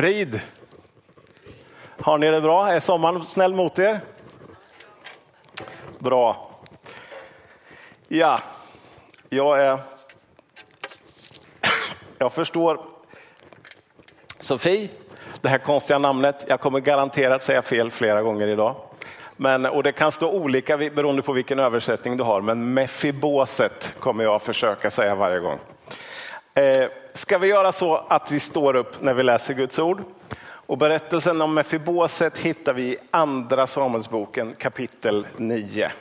Frid. Har ni det bra? Är sommaren snäll mot er? Bra. Ja, jag är... Jag förstår. Sofie, det här konstiga namnet. Jag kommer garanterat säga fel flera gånger idag. Men, och det kan stå olika beroende på vilken översättning du har, men Mefiboset kommer jag försöka säga varje gång. Eh, ska vi göra så att vi står upp när vi läser Guds ord? Och berättelsen om Mefiboset hittar vi i andra Samuelsboken kapitel 9.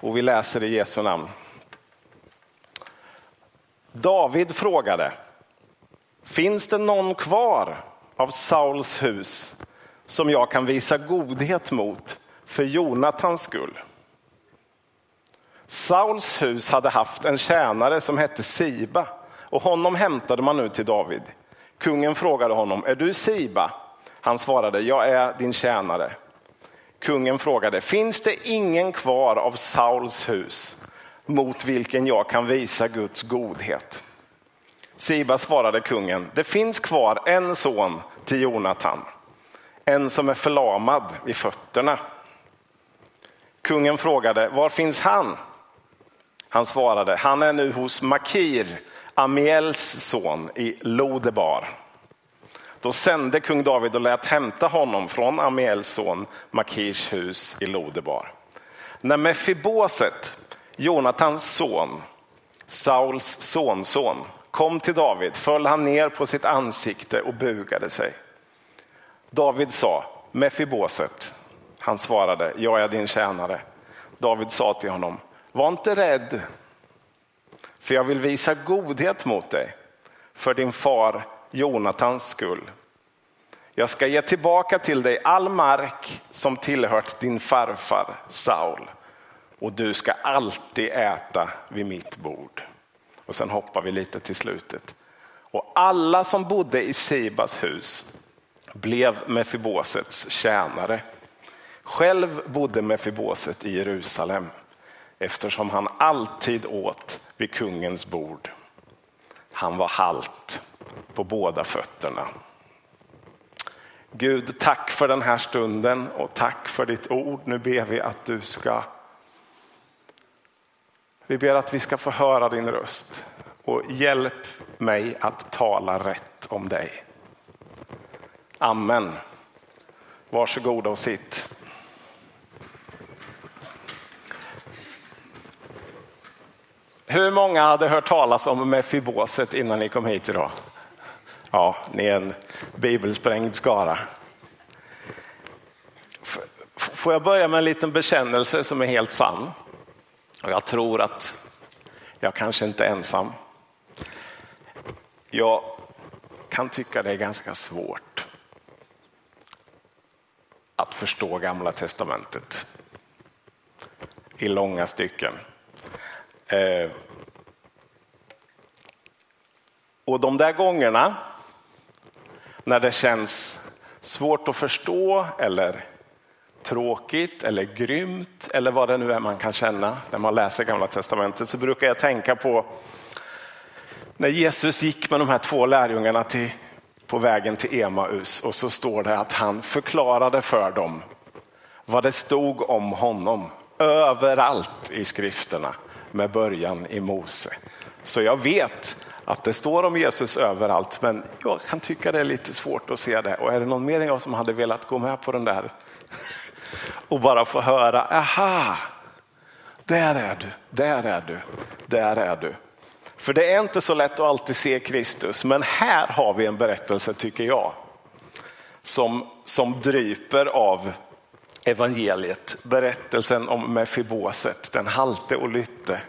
Och vi läser i Jesu namn. David frågade, finns det någon kvar av Sauls hus som jag kan visa godhet mot för Jonatans skull? Sauls hus hade haft en tjänare som hette Siba och honom hämtade man nu till David. Kungen frågade honom, är du Siba? Han svarade, jag är din tjänare. Kungen frågade, finns det ingen kvar av Sauls hus mot vilken jag kan visa Guds godhet? Siba svarade kungen, det finns kvar en son till Jonatan, en som är förlamad i fötterna. Kungen frågade, var finns han? Han svarade, han är nu hos Makir, Amiels son i Lodebar. Då sände kung David och lät hämta honom från Amiels son Makirs hus i Lodebar. När Mefiboset, Jonatans son, Sauls sonson, kom till David föll han ner på sitt ansikte och bugade sig. David sa, Mefiboset. Han svarade, jag är din tjänare. David sa till honom, var inte rädd, för jag vill visa godhet mot dig för din far Jonatans skull. Jag ska ge tillbaka till dig all mark som tillhört din farfar Saul och du ska alltid äta vid mitt bord. Och sen hoppar vi lite till slutet. Och alla som bodde i Sibas hus blev Mefibosets tjänare. Själv bodde Mefiboset i Jerusalem eftersom han alltid åt vid kungens bord. Han var halt på båda fötterna. Gud, tack för den här stunden och tack för ditt ord. Nu ber vi att du ska vi ber att vi ska få höra din röst och hjälp mig att tala rätt om dig. Amen. Varsågoda och sitt. Hur många hade hört talas om Mefiboset innan ni kom hit idag? Ja, ni är en bibelsprängd skara. Får jag börja med en liten bekännelse som är helt sann? Och jag tror att jag kanske inte är ensam. Jag kan tycka det är ganska svårt att förstå Gamla Testamentet i långa stycken. Eh, och de där gångerna när det känns svårt att förstå eller tråkigt eller grymt eller vad det nu är man kan känna när man läser Gamla Testamentet så brukar jag tänka på när Jesus gick med de här två lärjungarna till, på vägen till Emaus och så står det att han förklarade för dem vad det stod om honom överallt i skrifterna med början i Mose. Så jag vet att det står om Jesus överallt, men jag kan tycka det är lite svårt att se det. Och är det någon mer än jag som hade velat gå med på den där och bara få höra, aha, där är du, där är du, där är du. För det är inte så lätt att alltid se Kristus, men här har vi en berättelse tycker jag, som, som dryper av evangeliet. Berättelsen om Mefiboset, den halte och lytte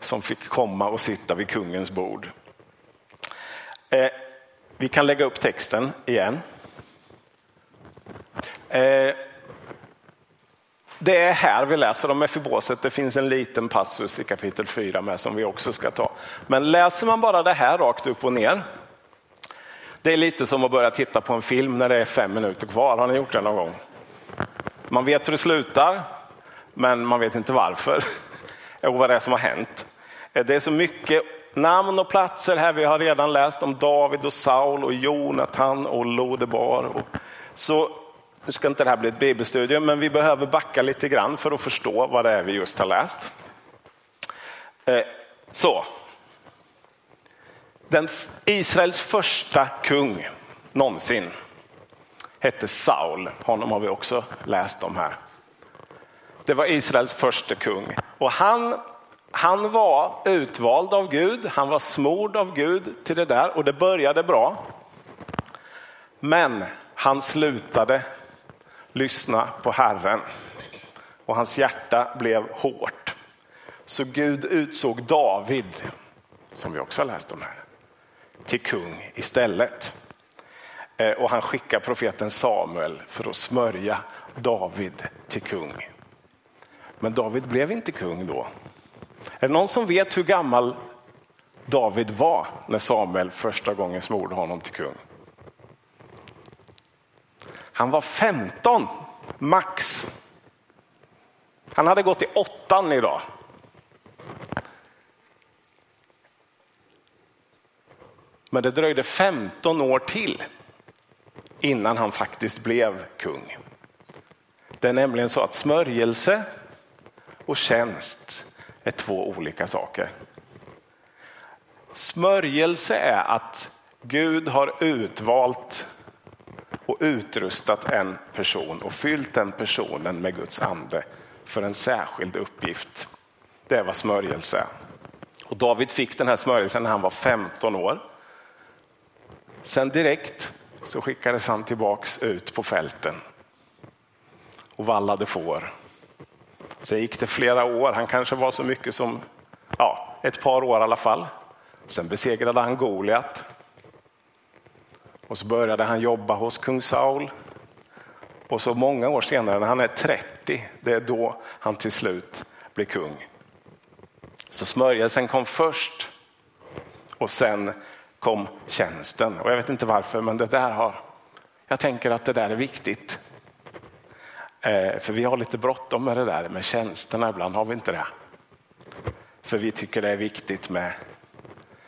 som fick komma och sitta vid kungens bord. Eh, vi kan lägga upp texten igen. Eh, det är här vi läser om Mefiboset. Det finns en liten passus i kapitel 4 med som vi också ska ta. Men läser man bara det här rakt upp och ner. Det är lite som att börja titta på en film när det är fem minuter kvar. Har ni gjort det någon gång? Man vet hur det slutar, men man vet inte varför och vad det är som har hänt. Eh, det är så mycket namn och platser här. Vi har redan läst om David och Saul och Jonathan och Lodebar. Och, så nu ska inte det här bli ett bibelstudium, men vi behöver backa lite grann för att förstå vad det är vi just har läst. Eh, så. Den Israels första kung någonsin hette Saul. Honom har vi också läst om här. Det var Israels första kung och han, han var utvald av Gud. Han var smord av Gud till det där och det började bra. Men han slutade lyssna på Herren och hans hjärta blev hårt. Så Gud utsåg David, som vi också har läst om här, till kung istället. Eh, och han skickar profeten Samuel för att smörja David till kung. Men David blev inte kung då. Är det någon som vet hur gammal David var när Samuel första gången smorde honom till kung? Han var 15 max. Han hade gått i åttan idag. Men det dröjde 15 år till innan han faktiskt blev kung. Det är nämligen så att smörjelse och tjänst är två olika saker. Smörjelse är att Gud har utvalt och utrustat en person och fyllt den personen med Guds ande för en särskild uppgift. Det är vad smörjelse är. Och David fick den här smörjelsen när han var 15 år. Sen direkt så skickades han tillbaks ut på fälten och vallade får. Sen gick det flera år, han kanske var så mycket som ja, ett par år i alla fall. Sen besegrade han Goliat. Och så började han jobba hos kung Saul. Och så många år senare när han är 30, det är då han till slut blir kung. Så smörjelsen kom först och sen kom tjänsten. Och jag vet inte varför, men det där har, jag tänker att det där är viktigt. Eh, för vi har lite bråttom med det där med tjänsterna, ibland har vi inte det. För vi tycker det är viktigt med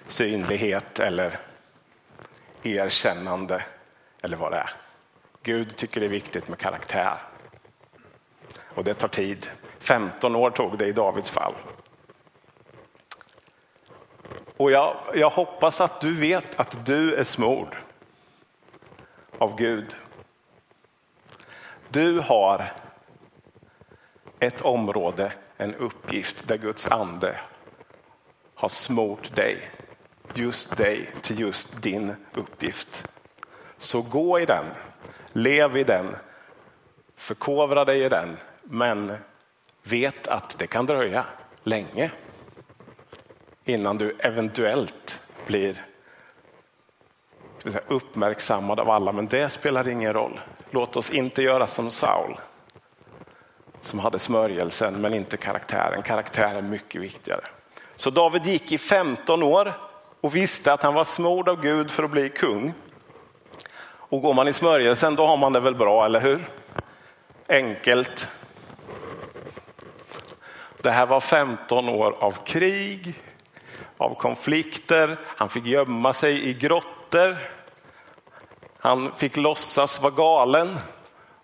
synlighet eller erkännande eller vad det är. Gud tycker det är viktigt med karaktär. Och det tar tid. 15 år tog det i Davids fall. Och jag, jag hoppas att du vet att du är smord av Gud. Du har ett område, en uppgift där Guds ande har smort dig, just dig till just din uppgift. Så gå i den, lev i den, förkovra dig i den, men vet att det kan dröja länge innan du eventuellt blir uppmärksammad av alla, men det spelar ingen roll. Låt oss inte göra som Saul som hade smörjelsen men inte karaktären. Karaktären är mycket viktigare. Så David gick i 15 år och visste att han var smord av Gud för att bli kung. Och går man i smörjelsen då har man det väl bra, eller hur? Enkelt. Det här var 15 år av krig, av konflikter. Han fick gömma sig i grottor. Han fick låtsas vara galen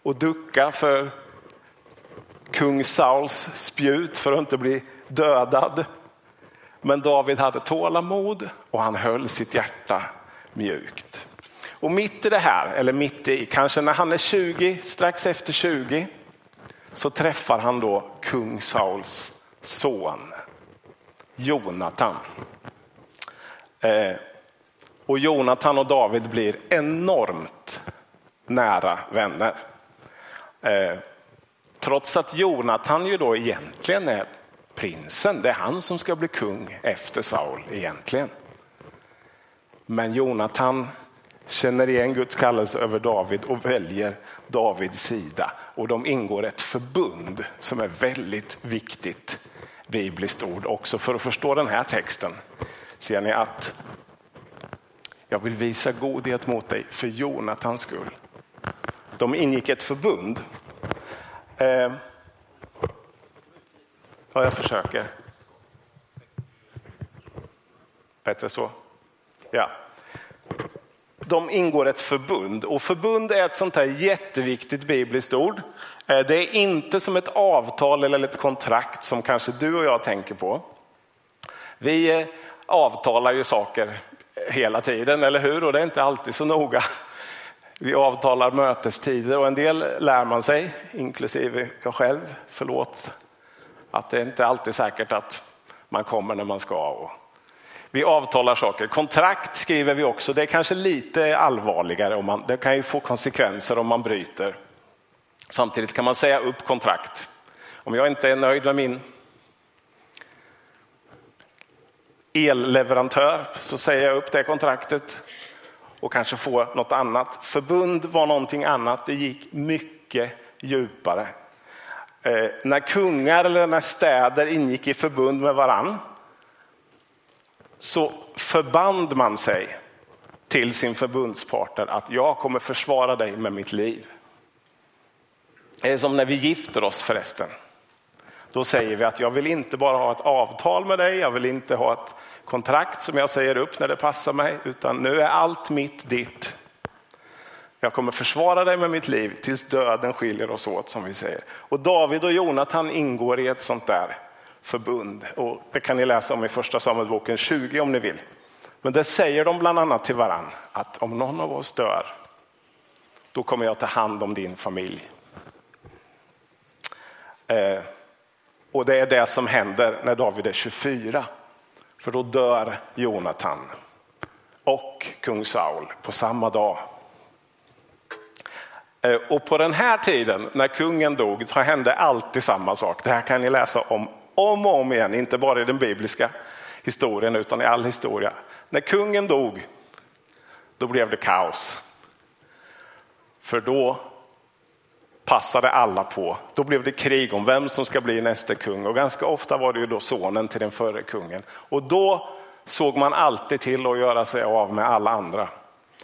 och ducka för kung Sauls spjut för att inte bli dödad. Men David hade tålamod och han höll sitt hjärta mjukt. Och mitt i det här, eller mitt i, kanske när han är 20, strax efter 20, så träffar han då kung Sauls son Jonatan. Eh, och Jonatan och David blir enormt nära vänner. Eh, trots att Jonatan ju då egentligen är prinsen, det är han som ska bli kung efter Saul egentligen. Men Jonatan känner igen Guds kallelse över David och väljer Davids sida. Och de ingår ett förbund som är väldigt viktigt bibliskt ord också för att förstå den här texten. Ser ni att jag vill visa godhet mot dig för Jonatans skull. De ingick ett förbund. Eh, ja, jag försöker. Bättre så? Ja. De ingår ett förbund och förbund är ett sånt här jätteviktigt bibliskt ord. Eh, det är inte som ett avtal eller ett kontrakt som kanske du och jag tänker på. Vi eh, avtalar ju saker hela tiden, eller hur? Och det är inte alltid så noga. Vi avtalar mötestider och en del lär man sig, inklusive jag själv. Förlåt att det inte alltid är säkert att man kommer när man ska. Vi avtalar saker. Kontrakt skriver vi också. Det är kanske lite allvarligare. Om man, det kan ju få konsekvenser om man bryter. Samtidigt kan man säga upp kontrakt. Om jag inte är nöjd med min elleverantör så säger jag upp det kontraktet och kanske får något annat. Förbund var någonting annat. Det gick mycket djupare. Eh, när kungar eller när städer ingick i förbund med varann så förband man sig till sin förbundspartner att jag kommer försvara dig med mitt liv. Det är som när vi gifter oss förresten. Då säger vi att jag vill inte bara ha ett avtal med dig, jag vill inte ha ett kontrakt som jag säger upp när det passar mig, utan nu är allt mitt ditt. Jag kommer försvara dig med mitt liv tills döden skiljer oss åt som vi säger. Och David och Jonathan ingår i ett sånt där förbund. Och det kan ni läsa om i första Samuelboken 20 om ni vill. Men det säger de bland annat till varann att om någon av oss dör, då kommer jag ta hand om din familj. Eh, och det är det som händer när David är 24. För då dör Jonathan och kung Saul på samma dag. Eh, och på den här tiden när kungen dog så hände alltid samma sak. Det här kan ni läsa om om och om igen, inte bara i den bibliska historien utan i all historia. När kungen dog, då blev det kaos. För då passade alla på. Då blev det krig om vem som ska bli nästa kung och ganska ofta var det ju då sonen till den förre kungen. Och då såg man alltid till att göra sig av med alla andra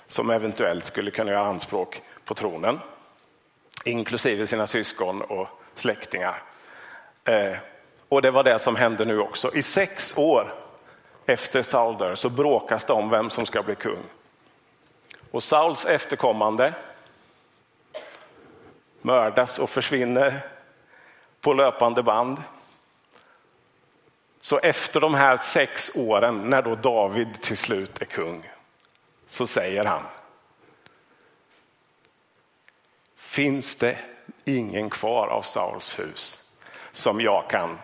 som eventuellt skulle kunna göra anspråk på tronen. Inklusive sina syskon och släktingar. Eh, och det var det som hände nu också. I sex år efter Saul dör så bråkas det om vem som ska bli kung. Och Sauls efterkommande mördas och försvinner på löpande band. Så efter de här sex åren, när då David till slut är kung, så säger han. Finns det ingen kvar av Sauls hus som jag kan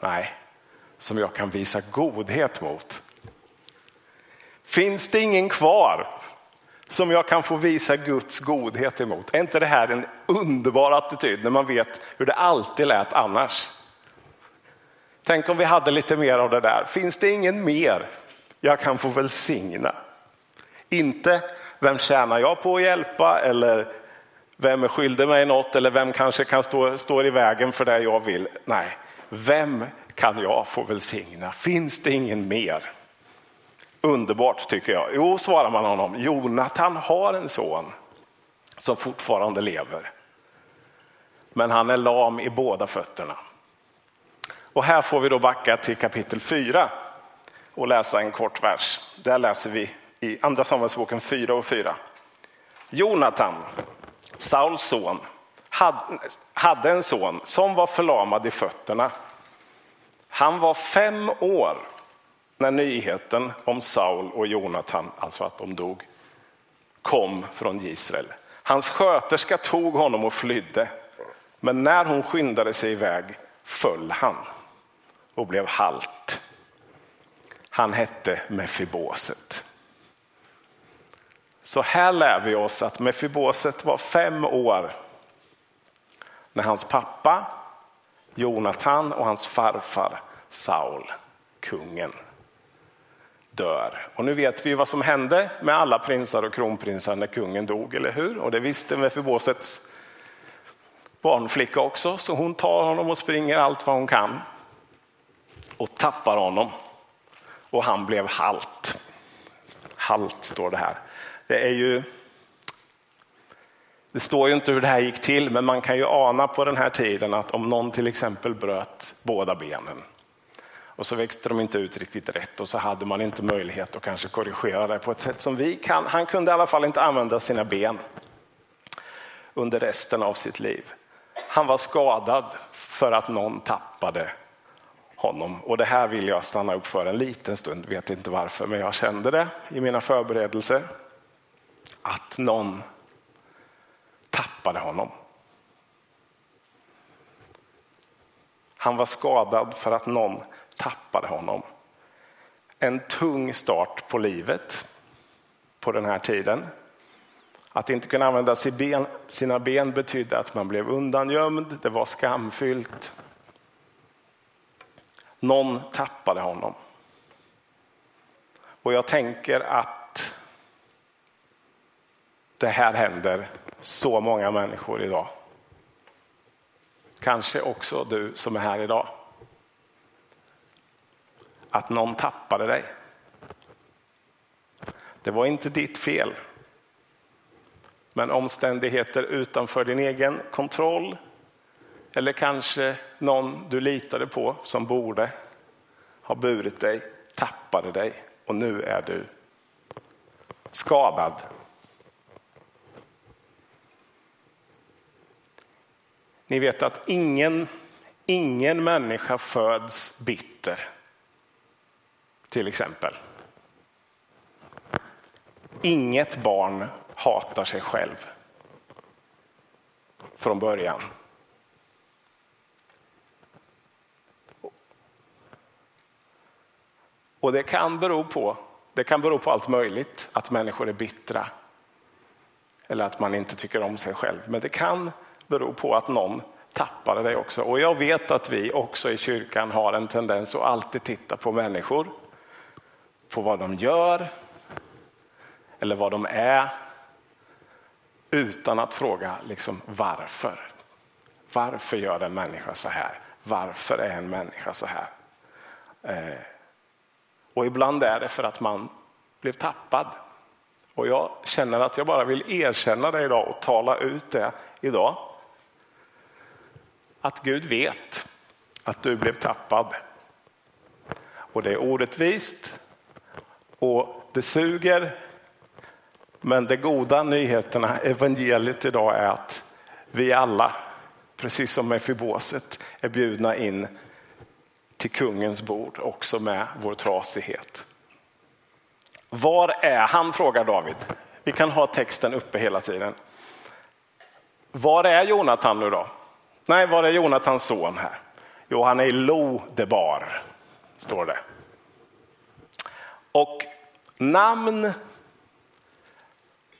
Nej, som jag kan visa godhet mot. Finns det ingen kvar som jag kan få visa Guds godhet emot? Är inte det här en underbar attityd när man vet hur det alltid lät annars? Tänk om vi hade lite mer av det där. Finns det ingen mer jag kan få välsigna? Inte vem tjänar jag på att hjälpa eller vem är skyldig mig något eller vem kanske kan stå, stå i vägen för det jag vill. Nej, vem kan jag få välsigna? Finns det ingen mer? Underbart tycker jag. Jo, svarar man honom. Jonathan har en son som fortfarande lever. Men han är lam i båda fötterna. Och här får vi då backa till kapitel 4 och läsa en kort vers. Där läser vi i Andra Samuelsboken 4 och 4. Jonathan, Sauls son, hade en son som var förlamad i fötterna. Han var fem år när nyheten om Saul och Jonathan, alltså att de dog, kom från Israel. Hans sköterska tog honom och flydde. Men när hon skyndade sig iväg föll han och blev halt. Han hette Mefiboset. Så här lär vi oss att Mefiboset var fem år när hans pappa Jonathan och hans farfar Saul, kungen, dör. Och nu vet vi vad som hände med alla prinsar och kronprinsar när kungen dog, eller hur? Och det visste Mefibosets barnflicka också, så hon tar honom och springer allt vad hon kan och tappar honom. Och han blev halt. Halt står det här. Det är ju det står ju inte hur det här gick till, men man kan ju ana på den här tiden att om någon till exempel bröt båda benen och så växte de inte ut riktigt rätt och så hade man inte möjlighet att kanske korrigera det på ett sätt som vi kan. Han kunde i alla fall inte använda sina ben under resten av sitt liv. Han var skadad för att någon tappade honom. Och det här vill jag stanna upp för en liten stund, vet inte varför, men jag kände det i mina förberedelser. Att någon tappade honom. Han var skadad för att någon tappade honom. En tung start på livet på den här tiden. Att inte kunna använda sina ben betydde att man blev undangömd, det var skamfyllt. Någon tappade honom. Och jag tänker att det här händer så många människor idag. Kanske också du som är här idag. Att någon tappade dig. Det var inte ditt fel. Men omständigheter utanför din egen kontroll eller kanske någon du litade på som borde ha burit dig, tappade dig och nu är du skadad. Ni vet att ingen, ingen människa föds bitter. Till exempel. Inget barn hatar sig själv från början. Och det kan bero på, det kan bero på allt möjligt, att människor är bittra. Eller att man inte tycker om sig själv. Men det kan bero på att någon tappade dig också. Och jag vet att vi också i kyrkan har en tendens att alltid titta på människor. På vad de gör. Eller vad de är. Utan att fråga liksom varför. Varför gör en människa så här? Varför är en människa så här? Eh, och ibland är det för att man blev tappad. Och jag känner att jag bara vill erkänna det idag och tala ut det idag. Att Gud vet att du blev tappad. Och det är orättvist och det suger. Men de goda nyheterna, evangeliet idag är att vi alla, precis som med Fiboset, är bjudna in till kungens bord också med vår trasighet. Var är han, frågar David. Vi kan ha texten uppe hela tiden. Var är Jonathan nu då? Nej, var är Jonathans son här? Jo, han är i Lodebar, står det. Och namn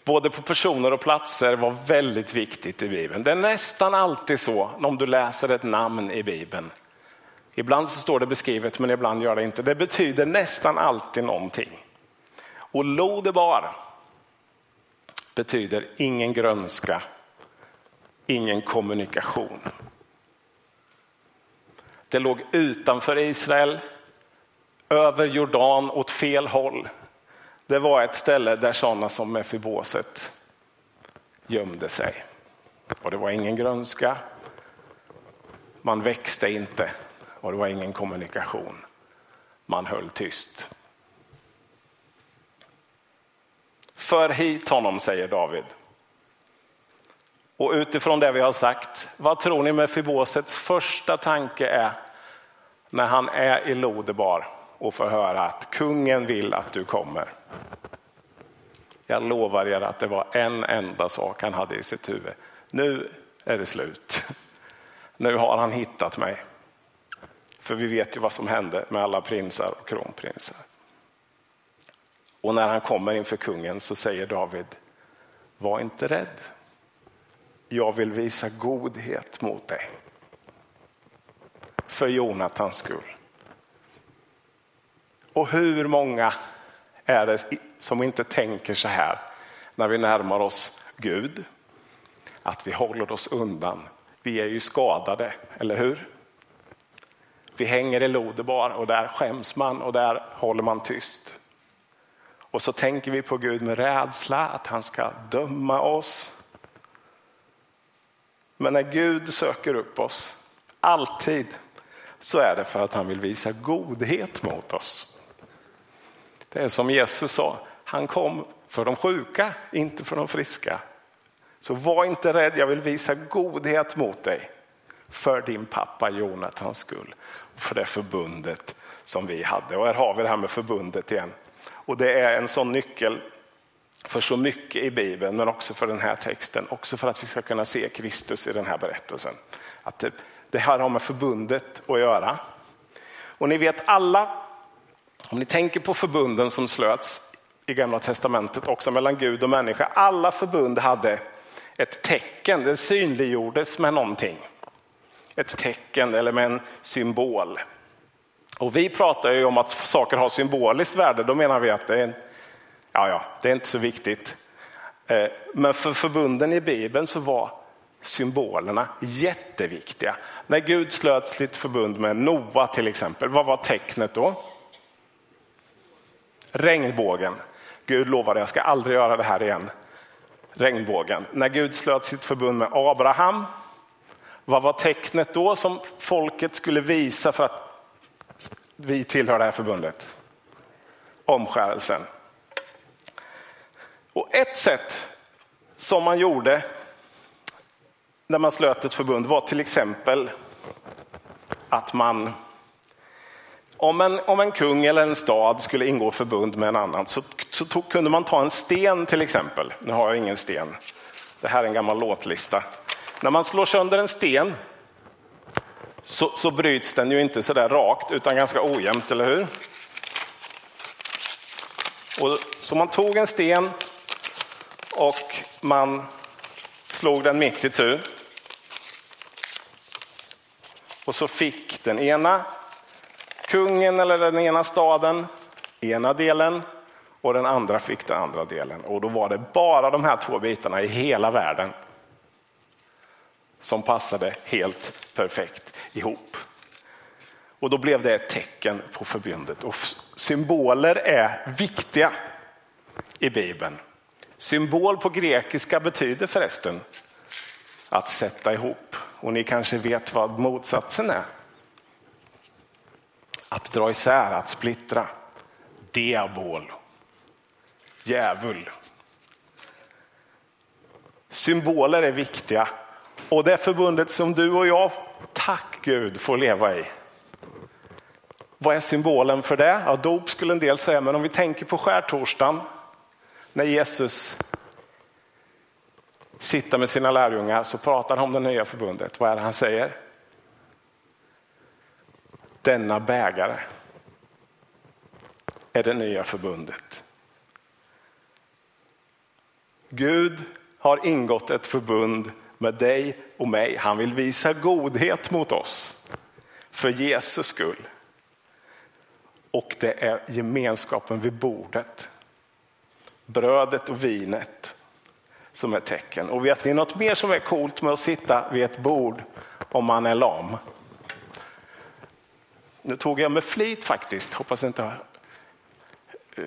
både på personer och platser var väldigt viktigt i Bibeln. Det är nästan alltid så om du läser ett namn i Bibeln Ibland så står det beskrivet men ibland gör det inte. Det betyder nästan alltid någonting. Och Lodebar betyder ingen grönska, ingen kommunikation. Det låg utanför Israel, över Jordan åt fel håll. Det var ett ställe där sådana som Mefiboset gömde sig. Och det var ingen grönska. Man växte inte och det var ingen kommunikation. Man höll tyst. För hit honom, säger David. Och utifrån det vi har sagt, vad tror ni Mefibosets första tanke är när han är i Lodebar och får höra att kungen vill att du kommer? Jag lovar er att det var en enda sak han hade i sitt huvud. Nu är det slut. Nu har han hittat mig. För vi vet ju vad som hände med alla prinsar och kronprinsar. Och när han kommer inför kungen så säger David, var inte rädd. Jag vill visa godhet mot dig. För Jonatans skull. Och hur många är det som inte tänker så här när vi närmar oss Gud? Att vi håller oss undan. Vi är ju skadade, eller hur? Vi hänger i Lodebar och där skäms man och där håller man tyst. Och så tänker vi på Gud med rädsla att han ska döma oss. Men när Gud söker upp oss, alltid, så är det för att han vill visa godhet mot oss. Det är som Jesus sa, han kom för de sjuka, inte för de friska. Så var inte rädd, jag vill visa godhet mot dig för din pappa Jonathans skull och för det förbundet som vi hade. Och här har vi det här med förbundet igen. Och det är en sån nyckel för så mycket i Bibeln, men också för den här texten, också för att vi ska kunna se Kristus i den här berättelsen. Att det, det här har med förbundet att göra. Och ni vet alla, om ni tänker på förbunden som slöts i Gamla Testamentet också mellan Gud och människa, alla förbund hade ett tecken, det synliggjordes med någonting. Ett tecken eller med en symbol. Och vi pratar ju om att saker har symboliskt värde, då menar vi att det är, ja, ja, det är inte så viktigt. Eh, men för förbunden i Bibeln så var symbolerna jätteviktiga. När Gud slöt sitt förbund med Noa till exempel, vad var tecknet då? Regnbågen. Gud lovade jag ska aldrig göra det här igen. Regnbågen. När Gud slöt sitt förbund med Abraham, vad var tecknet då som folket skulle visa för att vi tillhör det här förbundet? Omskärelsen. Och ett sätt som man gjorde när man slöt ett förbund var till exempel att man om en, om en kung eller en stad skulle ingå förbund med en annan så, så tog, kunde man ta en sten till exempel. Nu har jag ingen sten. Det här är en gammal låtlista. När man slår sönder en sten så, så bryts den ju inte så där rakt utan ganska ojämnt, eller hur? Och, så man tog en sten och man slog den mitt i tur. Och så fick den ena kungen eller den ena staden ena delen och den andra fick den andra delen. Och då var det bara de här två bitarna i hela världen som passade helt perfekt ihop. Och då blev det ett tecken på förbundet. Och symboler är viktiga i Bibeln. Symbol på grekiska betyder förresten att sätta ihop. Och ni kanske vet vad motsatsen är. Att dra isär, att splittra. Diabol. Djävul. Symboler är viktiga och det förbundet som du och jag, tack Gud, får leva i. Vad är symbolen för det? Ja, dop skulle en del säga, men om vi tänker på skärtorsdagen när Jesus sitter med sina lärjungar så pratar han om det nya förbundet. Vad är det han säger? Denna bägare är det nya förbundet. Gud har ingått ett förbund med dig och mig. Han vill visa godhet mot oss för Jesus skull. Och det är gemenskapen vid bordet. Brödet och vinet som är tecken. Och vet ni något mer som är coolt med att sitta vid ett bord om man är lam? Nu tog jag med flit faktiskt, hoppas inte har eh,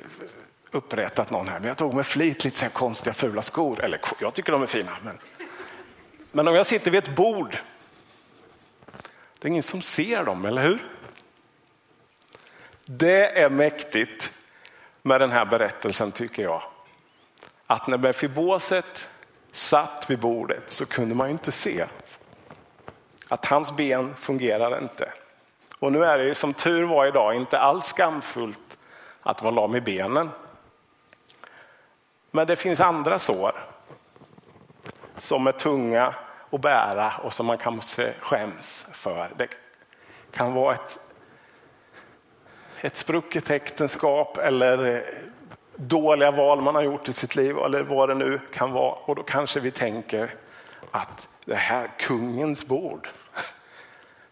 upprättat någon här, men jag tog med flit lite så konstiga fula skor. Eller jag tycker de är fina. Men, men om jag sitter vid ett bord, det är ingen som ser dem, eller hur? Det är mäktigt med den här berättelsen tycker jag. Att när Mefiboset satt vid bordet så kunde man ju inte se att hans ben fungerar inte. Och nu är det ju som tur var idag inte alls skamfullt att vara lam i benen. Men det finns andra sår som är tunga att bära och som man kanske skäms för. Det kan vara ett, ett sprucket äktenskap eller dåliga val man har gjort i sitt liv eller vad det nu kan vara. Och då kanske vi tänker att det här kungens bord,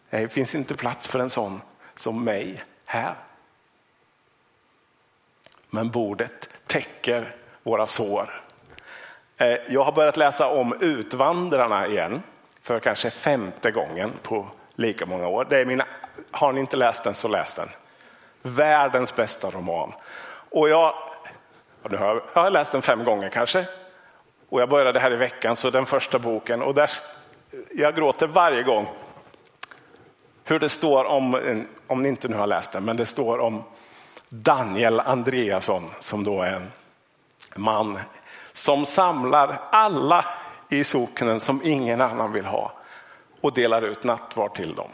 det finns inte plats för en sån som mig här. Men bordet täcker våra sår. Eh, jag har börjat läsa om Utvandrarna igen för kanske femte gången på lika många år. Det är mina, har ni inte läst den så läs den. Världens bästa roman. Och jag, jag har läst den fem gånger kanske. Och jag började här i veckan, så den första boken. Och där, jag gråter varje gång hur det står om, om ni inte nu har läst det, men det står om Daniel Andreasson som då är en man som samlar alla i socknen som ingen annan vill ha och delar ut nattvard till dem.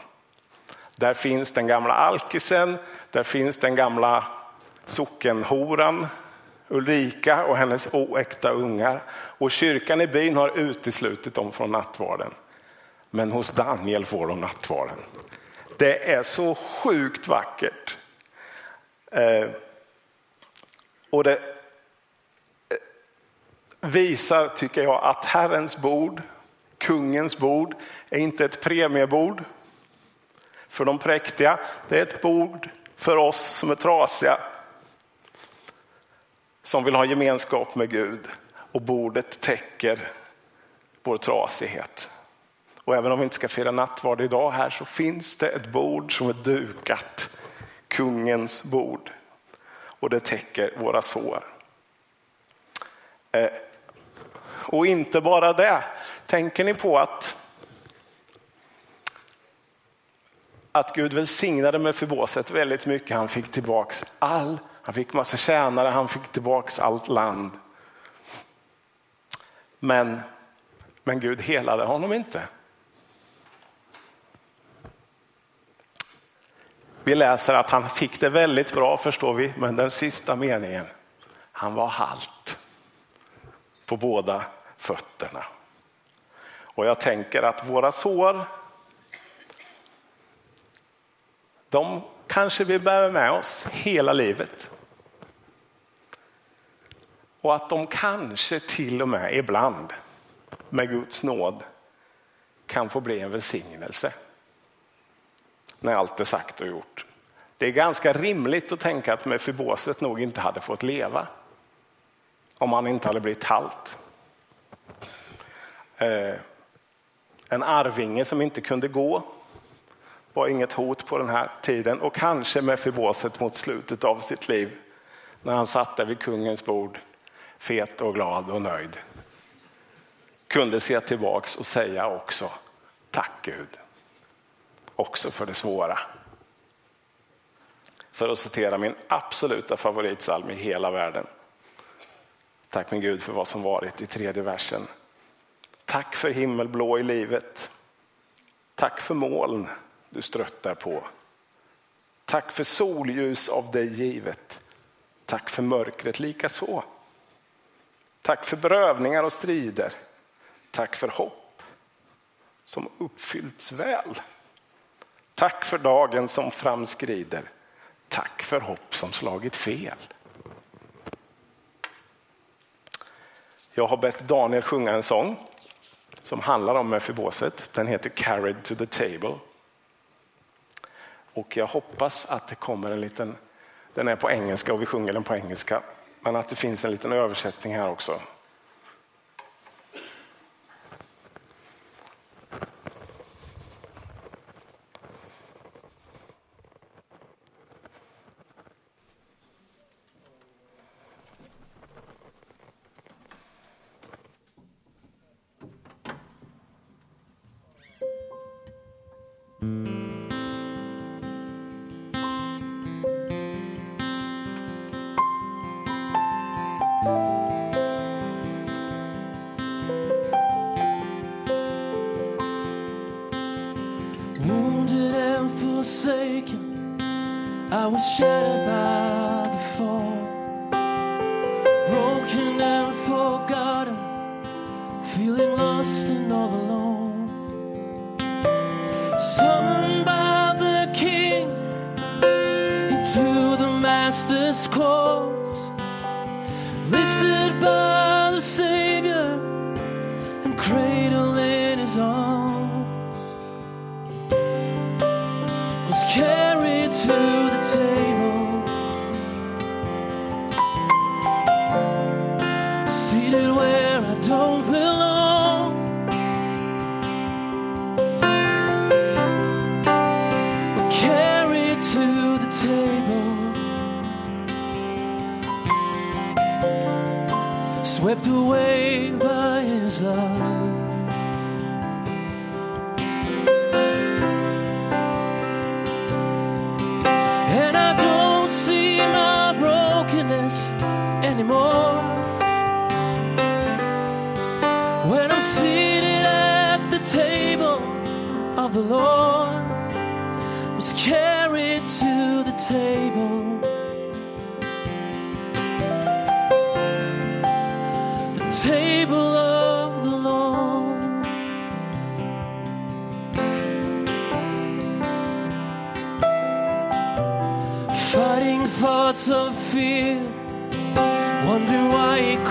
Där finns den gamla alkisen, där finns den gamla sockenhoran Ulrika och hennes oäkta ungar. Och kyrkan i byn har uteslutit dem från nattvarden. Men hos Daniel får de nattvarden. Det är så sjukt vackert. Eh, och det eh, visar, tycker jag, att Herrens bord, kungens bord, är inte ett premiebord för de präktiga. Det är ett bord för oss som är trasiga, som vill ha gemenskap med Gud och bordet täcker vår trasighet. Och även om vi inte ska fira nattvard idag här så finns det ett bord som är dukat, kungens bord. Och det täcker våra sår. Eh, och inte bara det, tänker ni på att att Gud välsignade med förbåset väldigt mycket. Han fick tillbaks all, han fick massa tjänare, han fick tillbaks allt land. Men, men Gud helade honom inte. Vi läser att han fick det väldigt bra förstår vi, men den sista meningen, han var halt på båda fötterna. Och jag tänker att våra sår, de kanske vi bär med oss hela livet. Och att de kanske till och med ibland med Guds nåd kan få bli en välsignelse när allt är sagt och gjort. Det är ganska rimligt att tänka att Mefiboset nog inte hade fått leva om han inte hade blivit halt. Eh, en arvinge som inte kunde gå var inget hot på den här tiden och kanske Mefiboset mot slutet av sitt liv när han satt där vid kungens bord fet och glad och nöjd kunde se tillbaks och säga också tack Gud också för det svåra. För att citera min absoluta favoritsalm i hela världen. Tack min Gud för vad som varit i tredje versen. Tack för himmelblå i livet. Tack för moln du ströttar på. Tack för solljus av dig givet. Tack för mörkret lika så. Tack för berövningar och strider. Tack för hopp som uppfyllts väl. Tack för dagen som framskrider. Tack för hopp som slagit fel. Jag har bett Daniel sjunga en sång som handlar om Mefiboset. Den heter Carried to the table. Och jag hoppas att det kommer en liten, den är på engelska och vi sjunger den på engelska, men att det finns en liten översättning här också lost and all alone. anymore. When I'm seated at the table of the Lord, I was carried to the table. The table of the Lord. Fighting thoughts of fear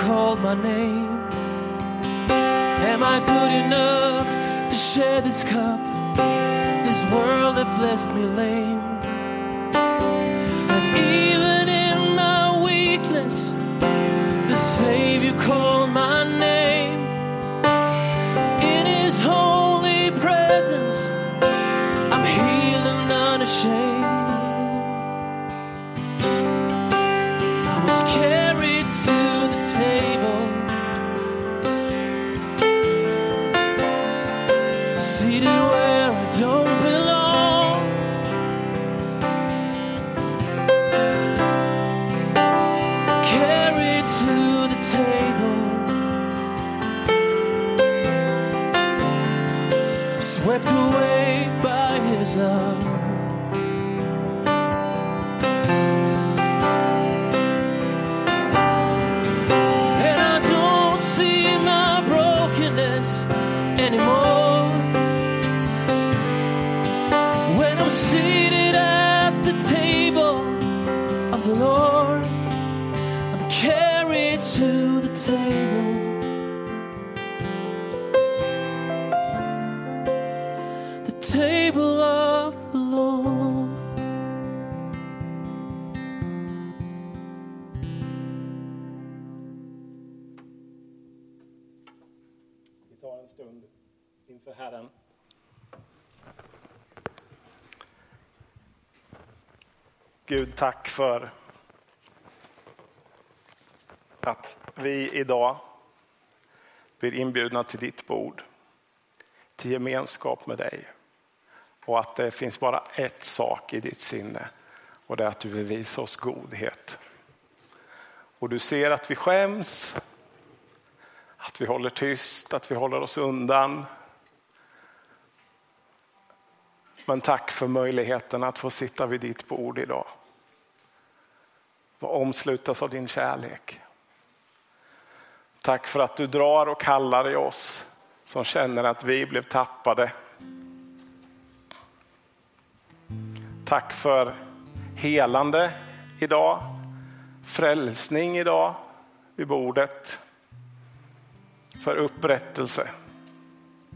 called my name. Am I good enough to share this cup? This world has left me lame. And even in my weakness, tar en stund inför Herren. Gud, tack för att vi idag blir inbjudna till ditt bord, till gemenskap med dig. Och att det finns bara ett sak i ditt sinne och det är att du vill visa oss godhet. Och du ser att vi skäms, att vi håller tyst, att vi håller oss undan. Men tack för möjligheten att få sitta vid ditt bord idag. Och omslutas av din kärlek. Tack för att du drar och kallar i oss som känner att vi blev tappade. Tack för helande idag, frälsning idag vid bordet, för upprättelse.